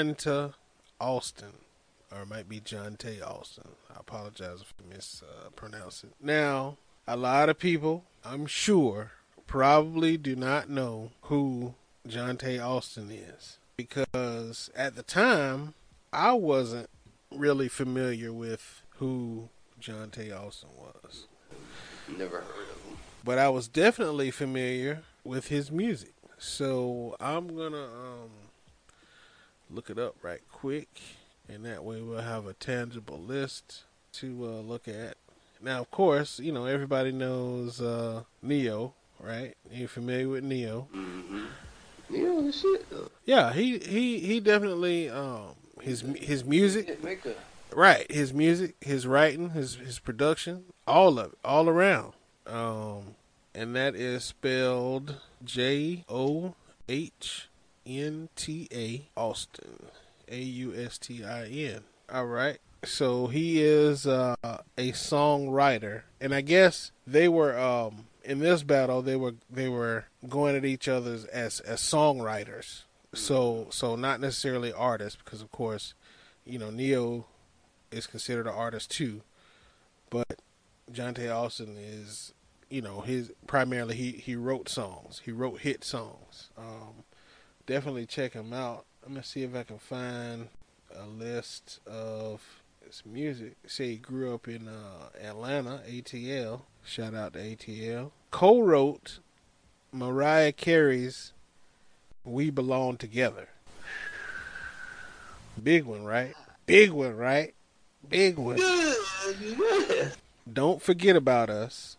Jonta Austin, or it might be John Tay Austin. I apologize if I mispronounce it. Now, a lot of people, I'm sure, probably do not know who John Tay Austin is because at the time I wasn't really familiar with who John Tay Austin was. Never heard of him. But I was definitely familiar with his music. So I'm gonna um, look it up right quick, and that way we'll have a tangible list to uh, look at. Now, of course, you know everybody knows uh, Ne-Yo, right? You familiar with Ne-Yo? Mm-hmm. Yeah, the shit. Yeah, he he he definitely um, his his music, right? His music, his writing, his his production, all of it, all around. Um, and that is spelled J O H N T A Austin, A U S T I N. All right. So he is uh, a songwriter, and I guess they were um, in this battle. They were they were going at each other as as songwriters. So so not necessarily artists, because of course, you know Ne-Yo is considered an artist too, but John Tay Austin is you know his primarily he he wrote songs. He wrote hit songs. Um, definitely check him out. I'm gonna see if I can find a list of his music. Say he grew up in uh, Atlanta, ATL. Shout out to ATL. Co-wrote Mariah Carey's "We Belong Together." Big one, right? Big one, right? Big one. Don't forget about us.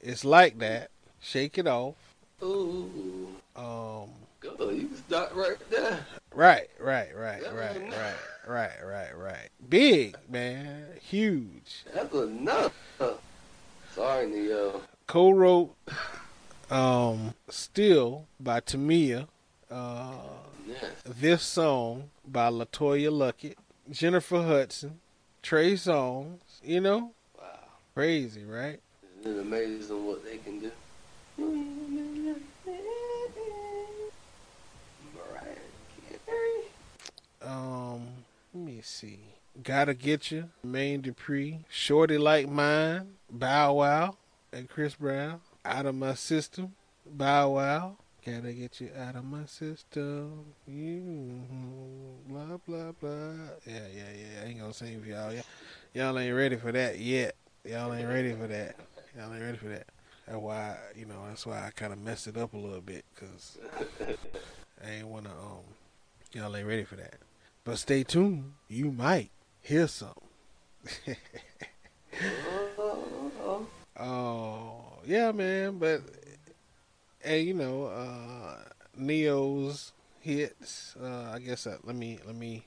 It's like that. Shake it off. Ooh. Um, Go, you start right there. right, right, right, right, right, right, right, right. Big man, huge. That's enough. Sorry, Ne-Yo. Co-wrote, um, "Still" by Tamia. Uh, Yes. this song by Latoya Luckett, Jennifer Hudson, Trey Songz. You know, Wow. crazy, right? Isn't it amazing what they can do? Mariah Um, let me see. Gotta get you, Main Dupree, Shorty Like Mine, Bow Wow, and Chris Brown. Out of my system, Bow Wow. Gotta get you out of my system. You blah blah blah. Yeah, yeah, yeah. I ain't gonna sing for y'all. y'all. Y'all ain't ready for that yet. Y'all ain't ready for that. Y'all ain't ready for that. That's why, you know, that's why I kind of messed it up a little bit because I ain't wanna um. Y'all ain't ready for that. But stay tuned. You might hear something. Oh, Oh, yeah, man. But, hey, you know, uh, Ne-Yo's hits. Uh, I guess uh, let me let me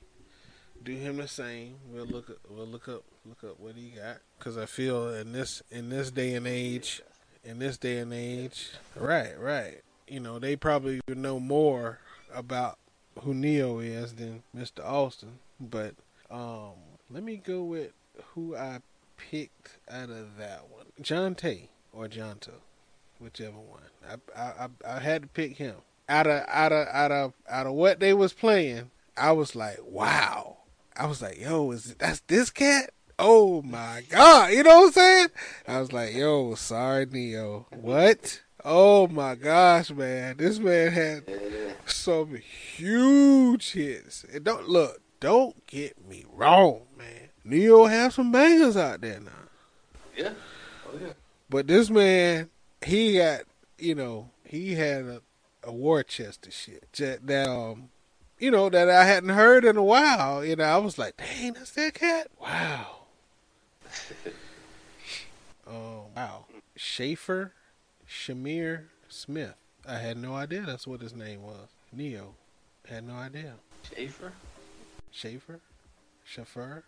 do him the same. We'll look up, we'll look up look up what he got because I feel in this in this day and age, in this day and age, right, right. You know, they probably know more about who Ne-Yo is than Mr. Austin. But um, let me go with who I picked out of that one, John Tay or Jonta, whichever one. I, I I I had to pick him out of out of out of out of what they was playing. I was like, wow. I was like, yo, is that's this cat? Oh my god, you know what I'm saying? I was like, yo, sorry, Ne-Yo. What? Oh my gosh, man, this man had yeah. some huge hits. And don't look, don't get me wrong, man. Ne-Yo have some bangers out there now. Yeah. Oh, yeah. But this man, he got, you know, he had a, a war chest of shit that, that, um, you know, that I hadn't heard in a while. You know, I was like, dang, that's that cat. Wow. Oh, wow. Shaffer Chimere Smith. I had no idea that's what his name was. Ne-Yo. Had no idea. Schaefer? Schaefer? Schaefer?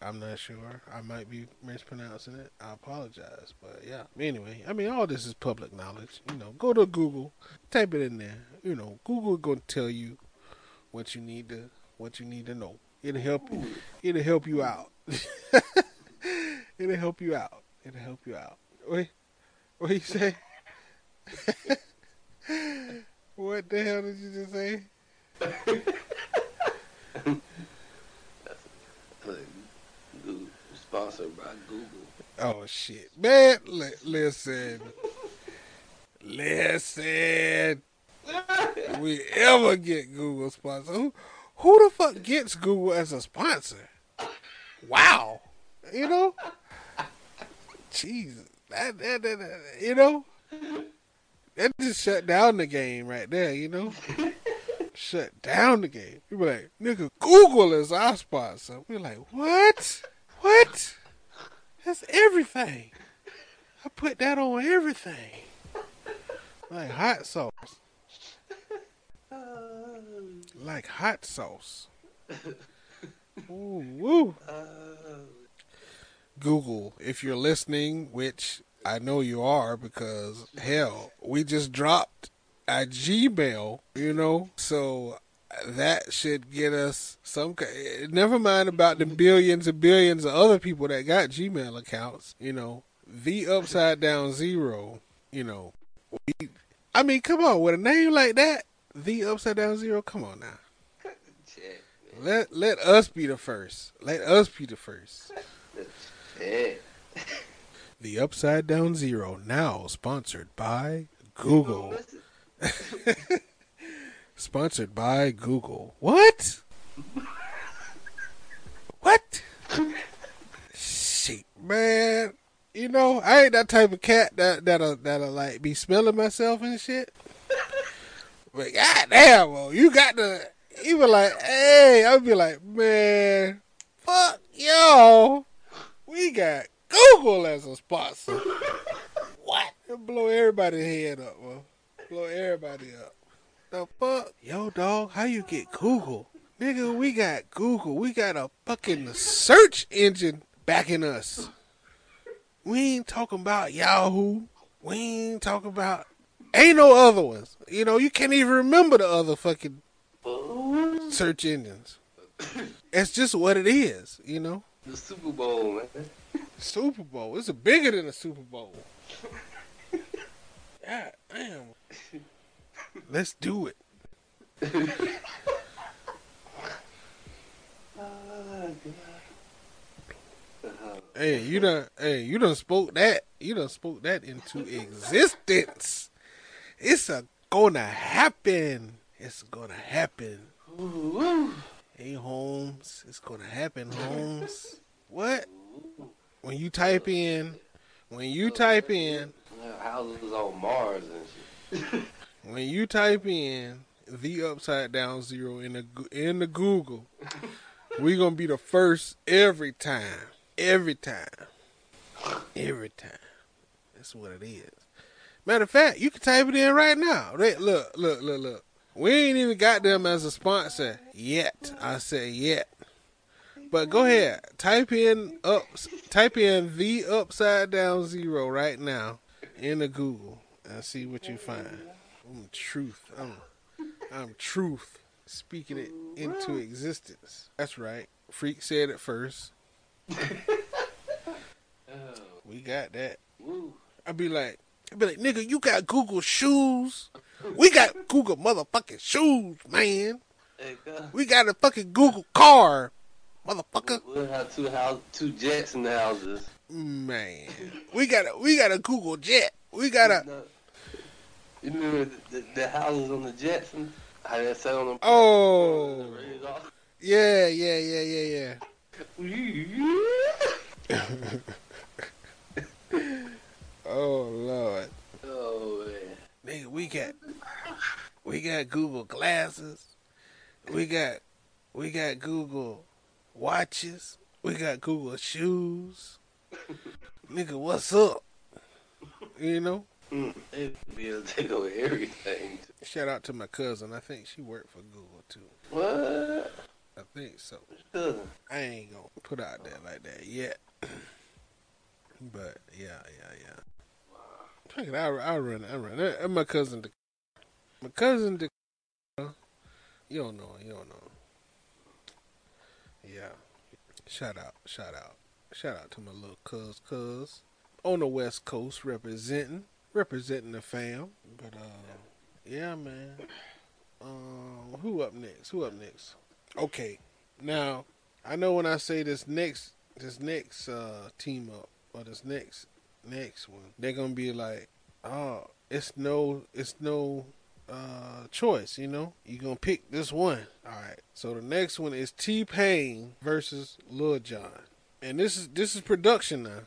I'm not sure. I might be mispronouncing it. I apologize. But yeah. Anyway, I mean, all this is public knowledge. You know, go to Google, type it in there. You know, Google going to tell you what you need to what you need to know. It'll help. You, it'll help you out. it'll help you out. It'll help you out. Wait, what you say? what the hell did you just say? Sponsored by Google. Oh shit, man! Li- listen, listen. we ever get Google sponsor? Who, who the fuck gets Google as a sponsor? Wow, you know, Jesus, that, that, that, you know, that just shut down the game right there. You know, shut down the game. People like, nigga, Google is our sponsor. We're like, what? What? That's everything. I put that on everything. Like hot sauce. Like hot sauce. Ooh, woo. Oh, Google, if you're listening, which I know you are because hell, we just dropped a Gmail, you know, so that should get us some. Never mind about the billions and billions of other people that got Gmail accounts, you know, the upside down zero, you know. We, I mean, come on, with a name like that, the upside down zero, come on now. Let let us be the first. Let us be the first. The Upside Down Zero, now sponsored by Google. Sponsored by Google. What? what? Shit, man. You know, I ain't that type of cat that that'll uh, that'll uh, like be smelling myself and shit. But goddamn, well, you got the. even like, hey, I'll be like, man, fuck y'all. We got Google as a sponsor. what? It'll blow everybody's head up, bro. Blow everybody up. The fuck? Yo, dog, how you get Google? Nigga, we got Google. We got a fucking search engine backing us. We ain't talking about Yahoo. We ain't talking about. Ain't no other ones. You know, you can't even remember the other fucking search engines. It's just what it is, you know? The Super Bowl, man. Super Bowl. It's bigger than a Super Bowl. God damn. Let's do it. Oh, hey, you done hey, you done spoke that. You done spoke that into existence. It's a gonna happen. It's gonna happen. Hey Holmes, it's gonna happen, Holmes. What? When you type in when you type in Houses on Mars and shit. when you type in the upside down zero in the in the Google, we gonna be the first every time, every time, every time. That's what it is. Matter of fact, you can type it in right now. Look, look, look, look. We ain't even got them as a sponsor yet. I say yet. But go ahead, type in up, type in the upside down zero right now in the Google and see what you find. I'm truth. I'm, I'm truth. Speaking it into existence. That's right. Freak said it first. We got that. I'd be like, I'd be like, nigga, you got Google shoes. We got Google motherfucking shoes, man. We got a fucking Google car, motherfucker. We'll have two house, two jets in the houses. Man, we got a we got a Google jet. We got a You remember the, the, the houses on the Jetsons? How they sat on them? Oh. The raised off? yeah, yeah, yeah, yeah, yeah. Oh lord, oh man. nigga, we got we got Google glasses. We got we got Google watches. We got Google shoes. nigga, what's up? You know. Mm, they be able to take over everything. Shout out to my cousin. I think she worked for Google too. What? I think so. Cousin. I ain't gonna put out there like that yet. but yeah, yeah, yeah. I, run. I run. And my cousin, my cousin, you don't know, you don't know. Yeah. Shout out, shout out, shout out to my little cuz, cuz on the West Coast representing, representing the fam. But uh, yeah, man. Um, who up next? Who up next? Okay, now I know when I say this next, this next uh, team up or this next next one, they're gonna be like, oh, it's no, it's no uh choice. You know, you're gonna pick this one. All right. So the next one is T Pain versus Lil Jon, and this is this is production now.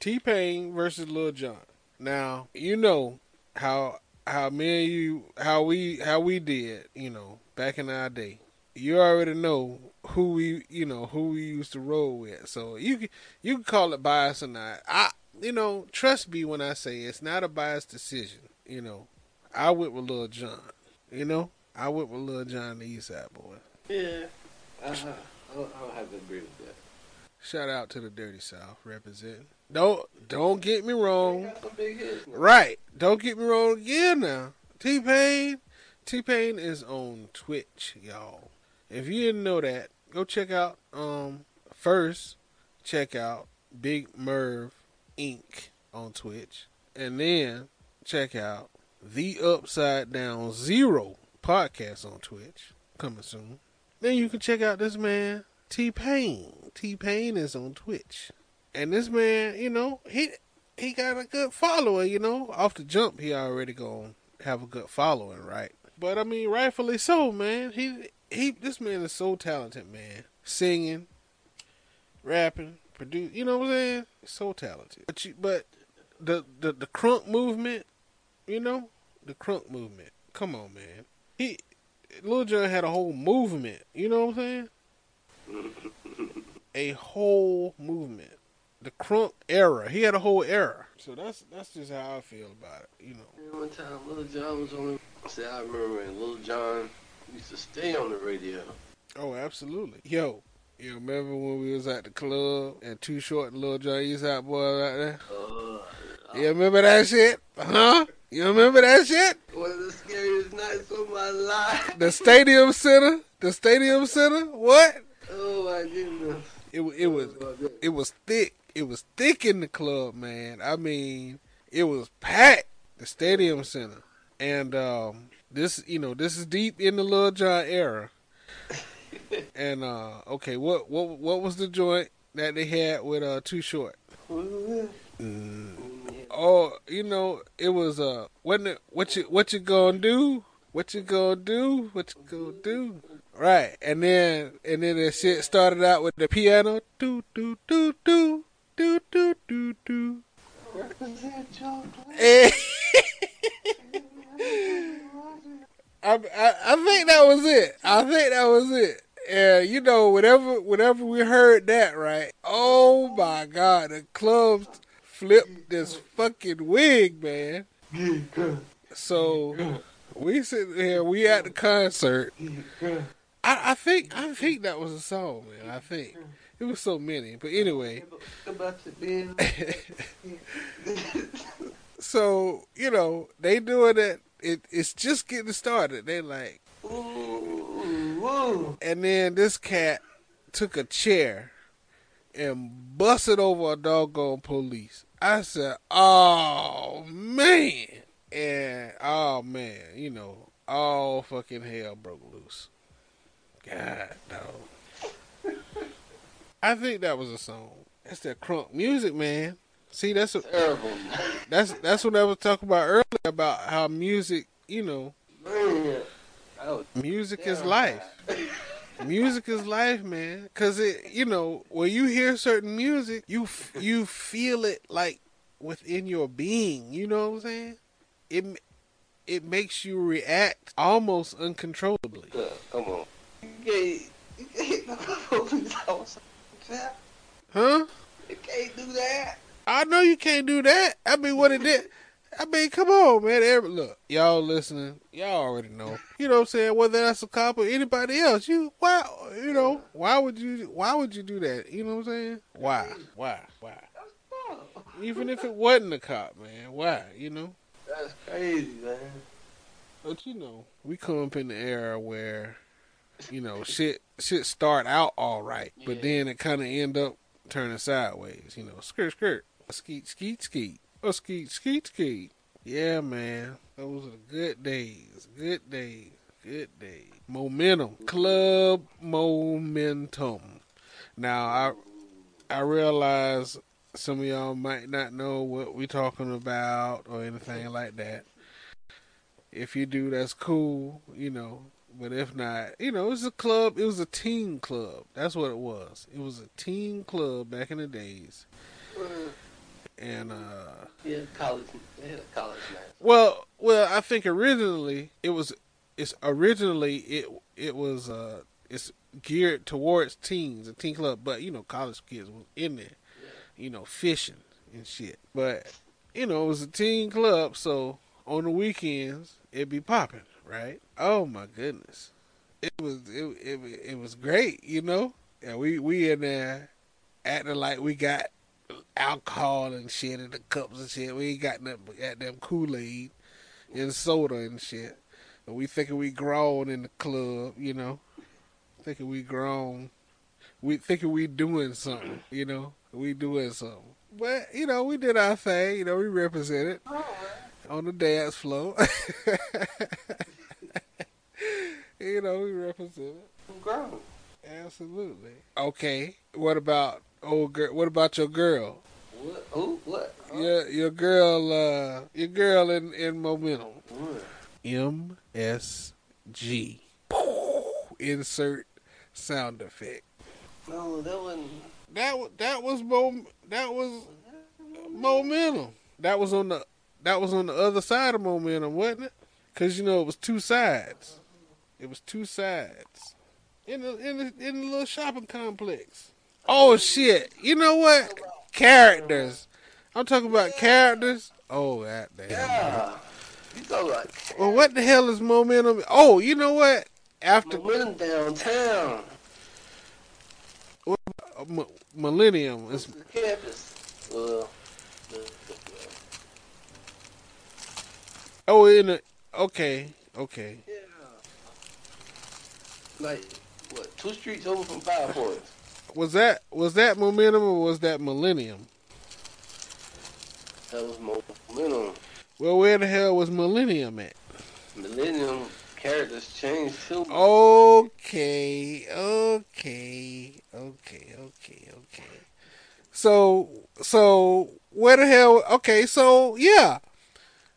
T Pain versus Lil Jon. Now you know how how me and you how we how we did you know back in our day. You already know who we you know who we used to roll with. So you can you can call it bias or not. I you know trust me when I say it's not a biased decision. You know I went with Lil Jon. You know I went with Lil Jon, the East Side Boy. Yeah. Uh-huh. I don't, I don't have to agree with that. Shout out to the Dirty South representing. Don't don't get me wrong. Got some big hits. Right. Don't get me wrong again now. T Pain T Pain is on Twitch, y'all. If you didn't know that, go check out um first check out Big Merv Inc. on Twitch. And then check out the Upside Down Zero podcast on Twitch. Coming soon. Then you can check out this man, T Pain. T Pain is on Twitch. And this man, you know, he he got a good following, you know. Off the jump, he already gonna have a good following, right? But I mean, rightfully so, man. He he, this man is so talented, man. Singing, rapping, produce, you know what I'm saying? So talented. But you, but the the the crunk movement, you know, the crunk movement. Come on, man. He Lil Jon had a whole movement. You know what I'm saying? a whole movement the crunk era. He had a whole era. So that's that's just how I feel about it. You know. One time, Little John was on the. See, I remember when Little John used to stay on the radio. Oh, absolutely. Yo, you remember when we was at the club and Too Short and Lil Jon East Side Boy right there? Uh, You remember that shit? Huh? You remember that shit? One of the scariest nights of my life. The Stadium Center. The Stadium Center. What? Oh my goodness. It it was it was thick. It was thick in the club, man. I mean, it was packed. The Stadium Center, and um, this, you know, this is deep in the Lil Jon era. and uh, okay, what what what was the joint that they had with uh Too Short? Oh, you know, it was uh, wasn't it what you what you gonna do? What you gonna do? What you gonna do? Right, and then and then the shit started out with the piano, do do do do do do do do. Represent your. I, I think that was it. I think that was it. And you know, whenever whenever we heard that, right? Oh my God, the clubs flipped this fucking wig, man. So we sit here, we at the concert. I, I think I think that was a song, man. I think it was so many, but anyway. So you know they doing it. It it's just getting started. They like, Ooh, woo. and then this cat took a chair and busted over a doggone police. I said, "Oh man!" And oh man, you know, all fucking hell broke loose. God no. I think that was a song. That's that crunk music, man. See, that's what Terrible. that's that's what I was talking about earlier about how music, you know, Man. I was music is life. Music is life, man. Cause it, you know, when you hear certain music, you you feel it like within your being. You know what I'm saying? It it makes you react almost uncontrollably. Uh, come on. You can't, you can't no police. Huh? You can't do that. I know you can't do that. I mean, what it did. I mean, come on, man. Every, look, y'all listening, y'all already know. You know what I'm saying? Whether that's a cop or anybody else, you why you know why would you why would you do that? You know what I'm saying? Why? Why? Why? Even if it wasn't a cop, man, why? You know? That's crazy, man. But you know, we come up in the era where you know shit shit start out all right, but Yeah. then it kind of end up turning sideways. You know, skirt skirt, skeet skeet skeet, a skeet skeet skeet. Yeah, man, those are good days. Good days. Good days. Momentum. Club Momentum. Now I I realize some of y'all might not know what we're talking about or anything like that. If you do, that's cool, you know. But if not, you know, it was a club. It was a teen club. That's what it was. It was a teen club back in the days. And uh Yeah, college. They had a college night. well, well, I think originally it was. It's originally it it was uh it's geared towards teens, a teen club, but you know college kids was in there, you know fishing and shit. But you know it was a teen club, so on the weekends it'd be popping, right? Oh my goodness, it was it it it was great, you know. And we we in there acting like we got alcohol and shit in the cups and shit. We ain't got nothing but goddamn Kool Aid and soda and shit. And we thinking we grown in the club, you know. Thinking we grown. We thinking we doing something, you know. We doing something. But, you know, we did our thing, you know, we represented on the dance floor. you know, we represented. Grown. Absolutely. Okay. What about old girl what about your girl? What? Who? What? Huh? Your your girl uh your girl in, in momentum. What? MSG. Insert sound effect. No, that wasn't. That that was mom that was momentum. That was on the that was on the other side of momentum, wasn't it? Cause you know it was two sides. It was two sides in the in the in the little shopping complex. Oh shit! You know what? Characters. I'm talking about characters. Oh god damn. Yeah. You talking about Well, what the hell is momentum? Oh, you know what? After momentum downtown? uh, M- Millennium, it's The campus. Well, the, the, oh in the okay, okay. yeah. Like what? Two streets over from Five Points. Was that was that momentum or was that Millennium? That was momentum. Well, where the hell was Millennium at? Millennium characters changed too. Okay, okay, okay, okay, okay. So, so where the hell? Okay, so yeah,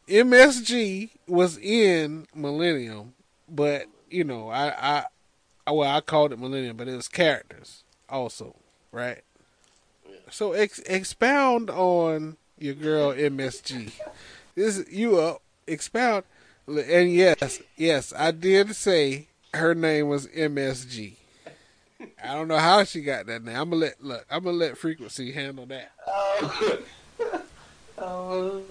MSG was in Millennium, but you know, I, I, well, I called it Millennium, but it was characters also, right? Yeah. So ex- expound on your girl MSG. This you up? Expound. And yes, yes, I did say her name was MSG. I don't know how she got that name. I'm gonna let look. I'm gonna let frequency handle that. Oh, oh,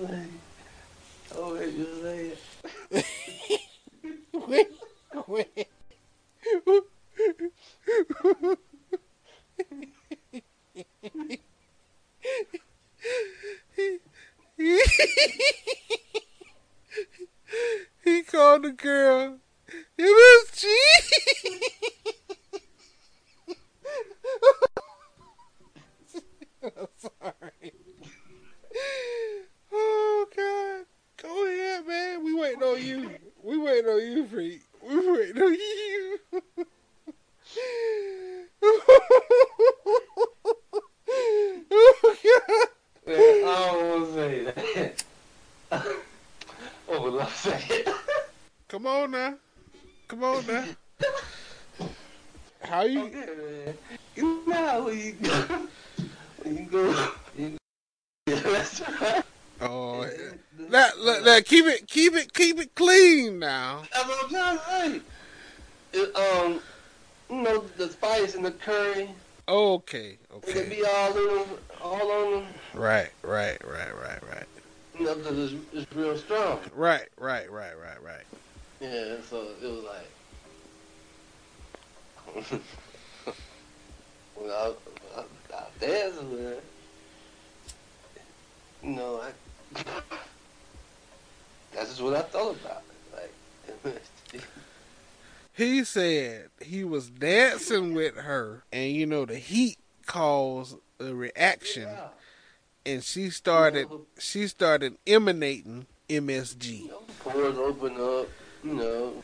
oh, you say it. Wait, wait. he called the girl MSG. I'm sorry. Oh God. Go ahead, man. We waiting on you. We waiting on you, freak. We waiting on you. oh God. Man, I don't want to say that. oh, but I say it. Come on now. Come on now. How you Okay, man. You know how when you go, when you go, you go that's right. Oh that, that, that keep it keep it keep it clean now. That's what I'm trying to say. It, um, you know, the spice and the curry, Okay, it can okay. be all in them, all on them, Right, right, right, right, right. you know, because it's, it's real strong. Right, right, right, right, right. Yeah, so it was like, when I, I, I danced with her, you know, I, that's just what I thought about. Like, He said he was dancing with her, and you know the heat caused a reaction, yeah, and she started she started emanating MSG. pores open up, you know,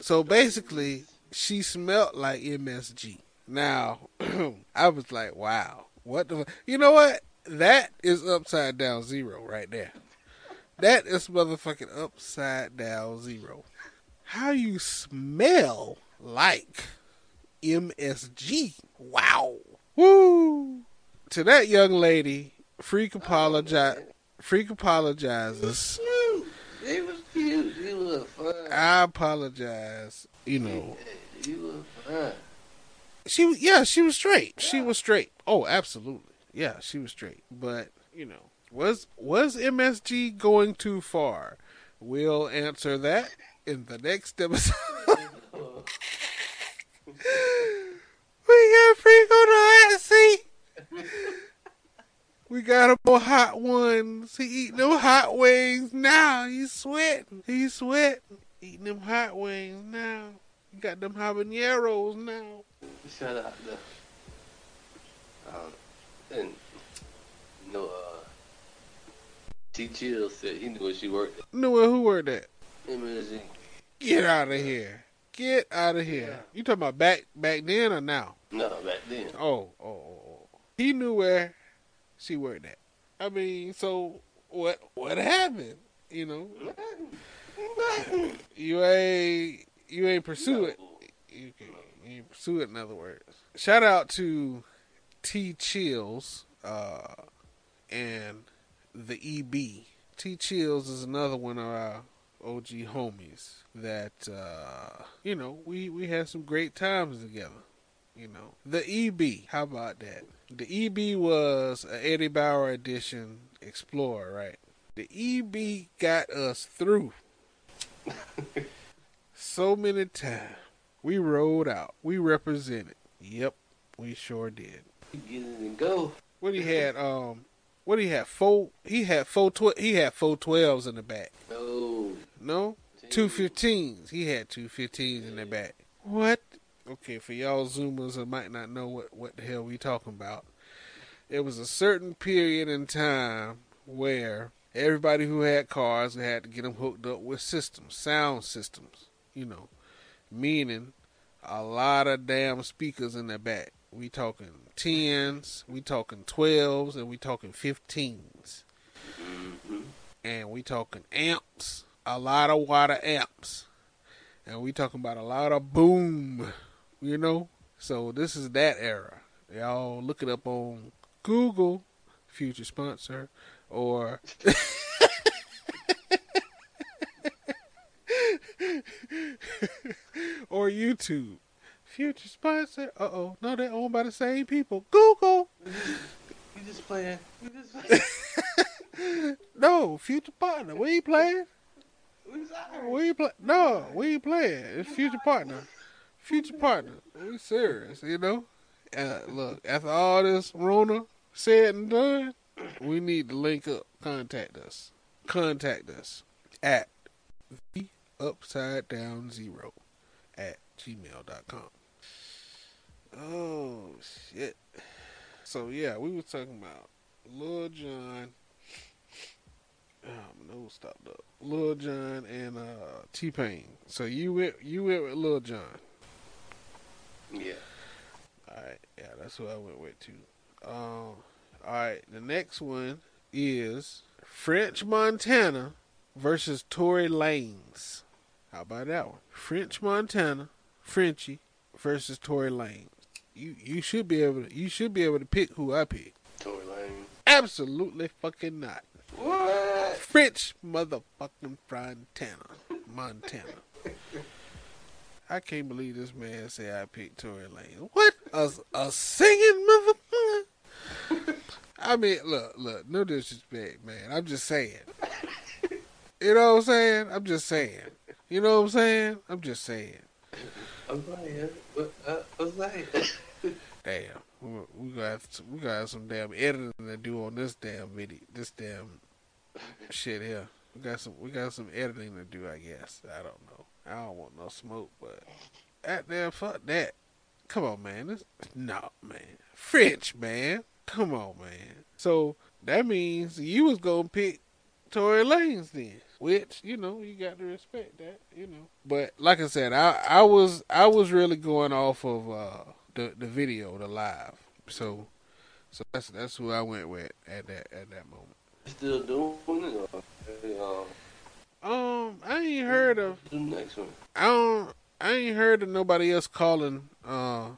So basically, she smelled like MSG. Now, I was like, wow, what the? You know what? That is upside down zero right there. That is motherfucking upside down zero. How you smell like MSG? Wow. Woo. To that young lady, Freak apologize. Freak apologizes. He was cute. He was. I apologize. You know, He was fine. she was yeah, she was straight. She was straight. Oh, absolutely. Yeah, she was straight. But, you know, was was MSG going too far? We'll answer that in the next episode. we got freak on the hot seat. We got him on hot ones. He eating them hot wings now. He's sweating. He's sweating. Eating them hot wings now. He got them habaneros now. Shout out to um, and you know uh T Chill said he knew where she worked at. Knew who worked that? MSG. Get out of here. Get out of here. You talking about back back then or now? No, back then. Oh, oh, oh, oh. He knew where she worked at. I mean, so what what happened? You know, you ain't you ain't pursue it. You, can, you pursue it. In other words, shout out to T Chills uh, and the EB. T Chills is another one of our OG homies that uh, you know we we had some great times together. You know the EB. How about that? The EB was an Eddie Bauer edition Explorer, right? The EB got us through so many times. We rode out. We represented. Yep, we sure did. Get it and go. What he had? Um, what he had? Four. He had four. Tw- he had four twelves in the back. No. No, two fifteens. He had two fifteens in the back. What? Okay, for y'all Zoomers that might not know what what the hell we talking about. It was a certain period in time where everybody who had cars had to get them hooked up with systems, sound systems. You know, meaning a lot of damn speakers in the back. We talking tens, we talking twelves, and we talking fifteens, Mm-hmm. and we talking amps, a lot of water amps, and we talking about a lot of boom. You know, so this is that era. Y'all look it up on Google, future sponsor, or or YouTube. Future sponsor. Uh oh. No, they're owned by the same people. Google. You just playing. You just playing. No, future partner. We ain't playing. we. We ain't play. No, we ain't playing. It's future partner. Future partner. We serious, you know. Uh, look, after all this Rona said and done, we need to link up. Contact us. Contact us at the upside down zero at gmail.com. Oh shit. So yeah, we were talking about Lil Jon. Um, no, stopped up. Lil Jon and uh, T Pain. So you went, you went with Lil Jon. Yeah. All right, yeah, that's who I went with too. Um, all right, the next one is French Montana versus Tory Lanez. How about that one? French Montana, Frenchy versus Tory Lanez. You you should be able to you should be able to pick who I pick. Tory Lane. Absolutely fucking not. What? French motherfucking Montana, Montana. I can't believe this man said I picked Tory Lane. What a a singing motherfucker. I mean, look, look, no disrespect, man. I'm just saying. You know what I'm saying? I'm just saying. You know what I'm saying? I'm just saying. I'm saying, What? Uh, what's that? Damn, we we got have to- we got some damn editing to do on this damn video, this damn shit here. We got some we got some editing to do, I guess. I don't know. I don't want no smoke, but that damn fuck that. Come on, man. This, no, man. French, man. Come on, man. So that means you was gonna pick Tory Lanez then, which you know you got to respect that, you know. But like I said, I I was I was really going off of uh, the the video, the live. So so that's that's who I went with at that at that moment. Still doing it? Or, uh, Um, I ain't heard of the next one. I don't I ain't heard of nobody else calling uh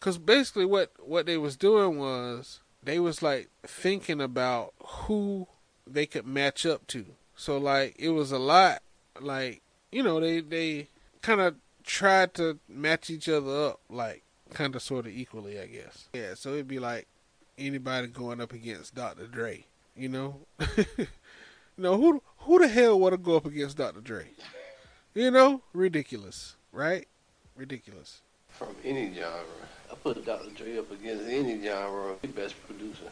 cuz basically what what they was doing was they was like thinking about who they could match up to. So like it was a lot like you know they they kind of tried to match each other up like kind of sort of equally, I guess. Yeah, so it'd be like anybody going up against Dr. Dre, you know? you know who who the hell want to go up against Dr. Dre? You know, ridiculous, right? Ridiculous. From any genre. I put Dr. Dre up against any genre. The best producer.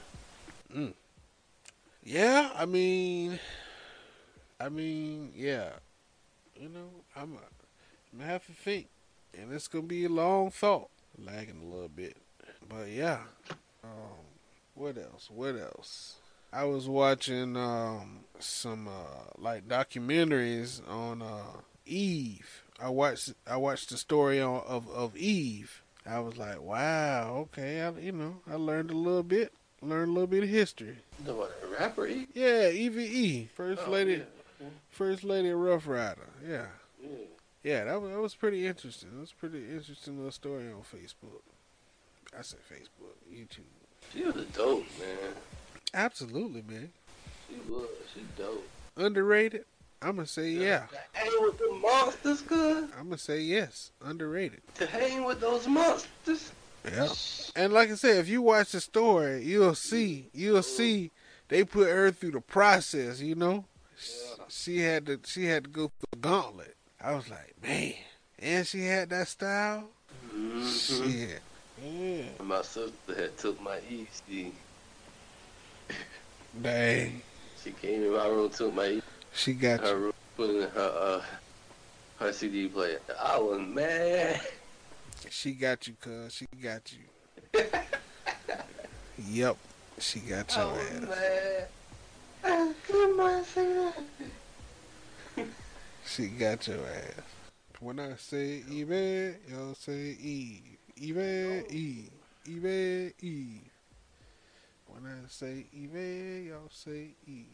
Yeah, I mean, I mean, yeah. You know, I'm, I'm gonna have to think, and it's gonna be a long thought, lagging a little bit, but yeah. Um, what else? What else? I was watching um some uh like documentaries on uh Eve. I watched I watched the story on, of of Eve. I was like, wow, okay, I, you know, I learned a little bit, learned a little bit of history. The what? Rapper? E? Yeah, EVE, first Oh, lady, Yeah. first lady Ruff Ryder. Yeah, yeah. yeah, that was that was pretty interesting. It was pretty interesting little story on Facebook. I said Facebook, YouTube. She was a dope, man. Absolutely, man. She was. She dope. Underrated. I'm gonna say yeah. To hang with the monsters, good. I'm gonna say yes. Underrated. To hang with those monsters. Yeah. And like I said, if you watch the story, you'll see, you'll see they put her through the process. You know, Yeah. she had to, she had to go through the gauntlet. I was like, man, and she had that style. Mm-hmm. Shit. Yeah. My sister had took my EC. Dang. She came in my room, took my She got her you. room, put in her uh her CD player. I was mad. She got you, cuz. She got you. Yep. She got your was ass. mad. I say that. She got your ass. When I say Eve, y'all say Eve. Eve, Eve. Eve, Eve. When I say Eve, y'all say Eve.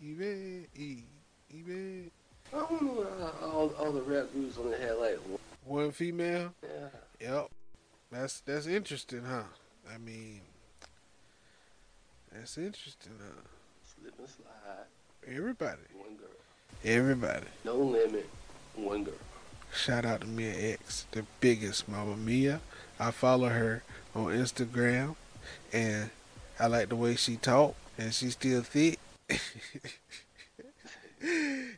Eve, Eve. Eve. I don't know how all, all the rap groups only had like one. One female? Yeah. Yep. That's that's interesting, huh? I mean, that's interesting, huh? Slip and slide. Everybody. One girl. Everybody. No limit. One girl. Shout out to Mia X, the biggest Mama Mia. I follow her on Instagram, and I like the way she talk, and she still thick,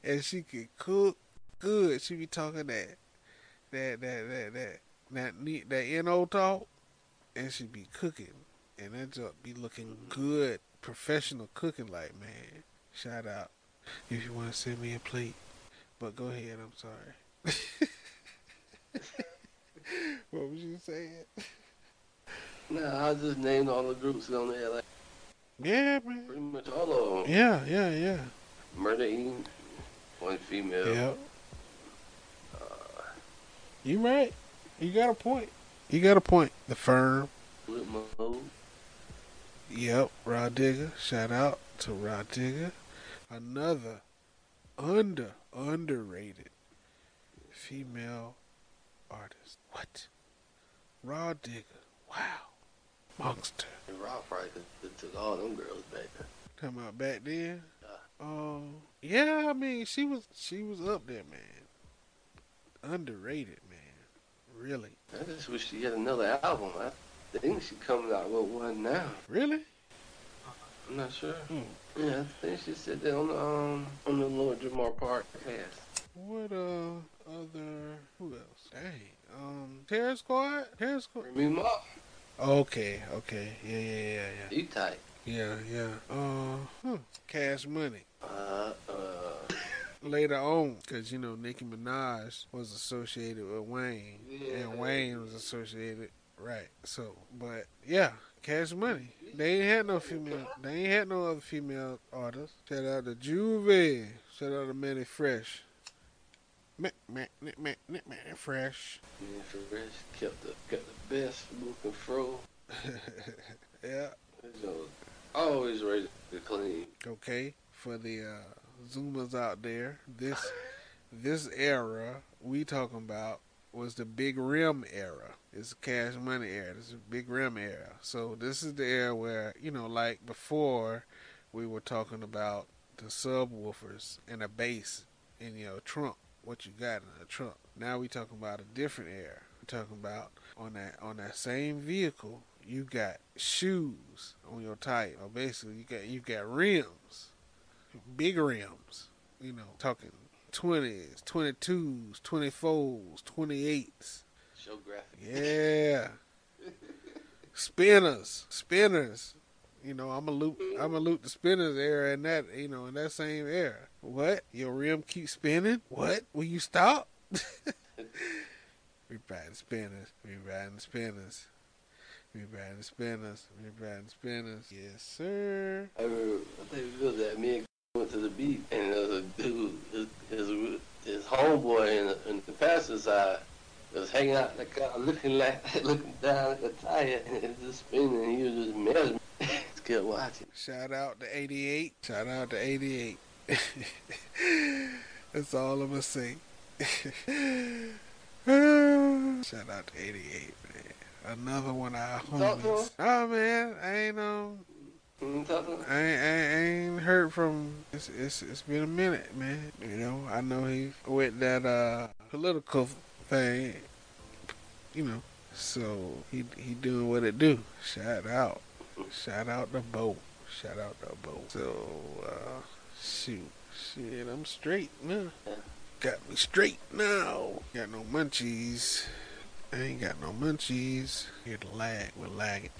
and she can cook good. She be talking that that that that that that neat that no talk, and she be cooking, and that just be looking mm-hmm. good, professional cooking. Like man, shout out if you want to send me a plate. But go ahead, I'm sorry. what was you saying? Nah, I just named all the groups on there, like Yeah, man. pretty much all of them. Yeah, yeah, yeah. Murder Eden, one female. Yep. Uh, You right. You got a point. You got a point. The firm. Yep. Rah Digga. Shout out to Rah Digga. Another under underrated female artist. What? Rah Digga. Wow. Monster. And Rock probably took all them girls back then. Talking about back then. Yeah. Um. Yeah, I mean, she was she was up there, man. Underrated, man. Really, I just wish she had another album. I think she coming out with one now. really. I'm not sure. Hmm. Yeah, I think she said that on the um on the Lord Jamar podcast. What uh other who else? Dang. Um Terror Squad? Terror Squad Remy Ma, Okay, okay. Yeah, yeah, yeah, yeah. he tight. Yeah, yeah. Uh huh. Cash money. Uh, uh, Later on, because you know Nicki Minaj was associated with Wayne, Yeah. and Wayne was associated right. So, but yeah, Cash Money. They ain't had no female. They ain't had no other female artists. Shout out to Juve. Shout out to Mannie Fresh. Man, man, man, man, man, Fresh. Mannie Fresh kept the kept the best looking fro. yeah. So, always ready to clean. Okay, for the uh, Zoomers out there, this this era we talking about was the big rim era. It's a cash money era. This is a big rim era. So this is the era where, you know, like before we were talking about the subwoofers and a bass in your trunk, what you got in the trunk. Now we talking about a different era. We're talking about on that on that same vehicle, you got shoes on your tire. Or basically you got you got rims. Big rims. You know, talking 20s, 22s, 24s, 28s. Show graphic. Yeah. spinners, spinners. You know, I'm a loop. I'm a loop the spinners era in that. You know, in that same era. What? Your rim keeps spinning? What? Will you stop? we riding spinners. We riding spinners. We riding spinners. We riding spinners. Yes, sir. I remember. I think it was that me and went to the beach, and there was a dude, his, his, his homeboy in the, in the passenger side was hanging out in the car, looking like, looking down at the tire, and it was just spinning, and he was just mesmerized. Kept watching. Shout out to 88. Shout out to 88. That's all I'm going to say. Shout out to 88, man. Another one of our homies. Oh, man. I ain't, um, I ain't, I, ain't heard from. It's, it's it's been a minute, man. You know, I know he with that uh political thing. You know, so he he doing what it do. Shout out, shout out to Bo. Shout out to Bo. So uh, shoot, shit, I'm straight now. Got me straight now. Got no munchies. I ain't got no munchies. Here to lag. We're lagging.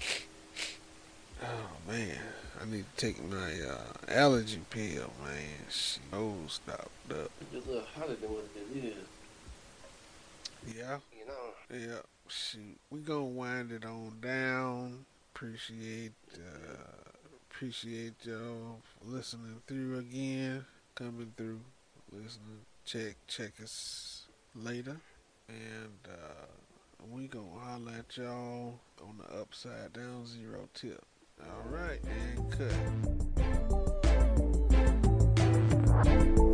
Oh man, I need to take my uh, allergy pill, man. She nose stopped up. It's a little hotter than what it is. Yeah. You know. Yeah. Shoot, we gonna wind it on down appreciate uh, appreciate y'all listening through again, coming through, listening. Check check us later, and uh, we gonna holler at y'all on the upside down zero tip. All right, and cut.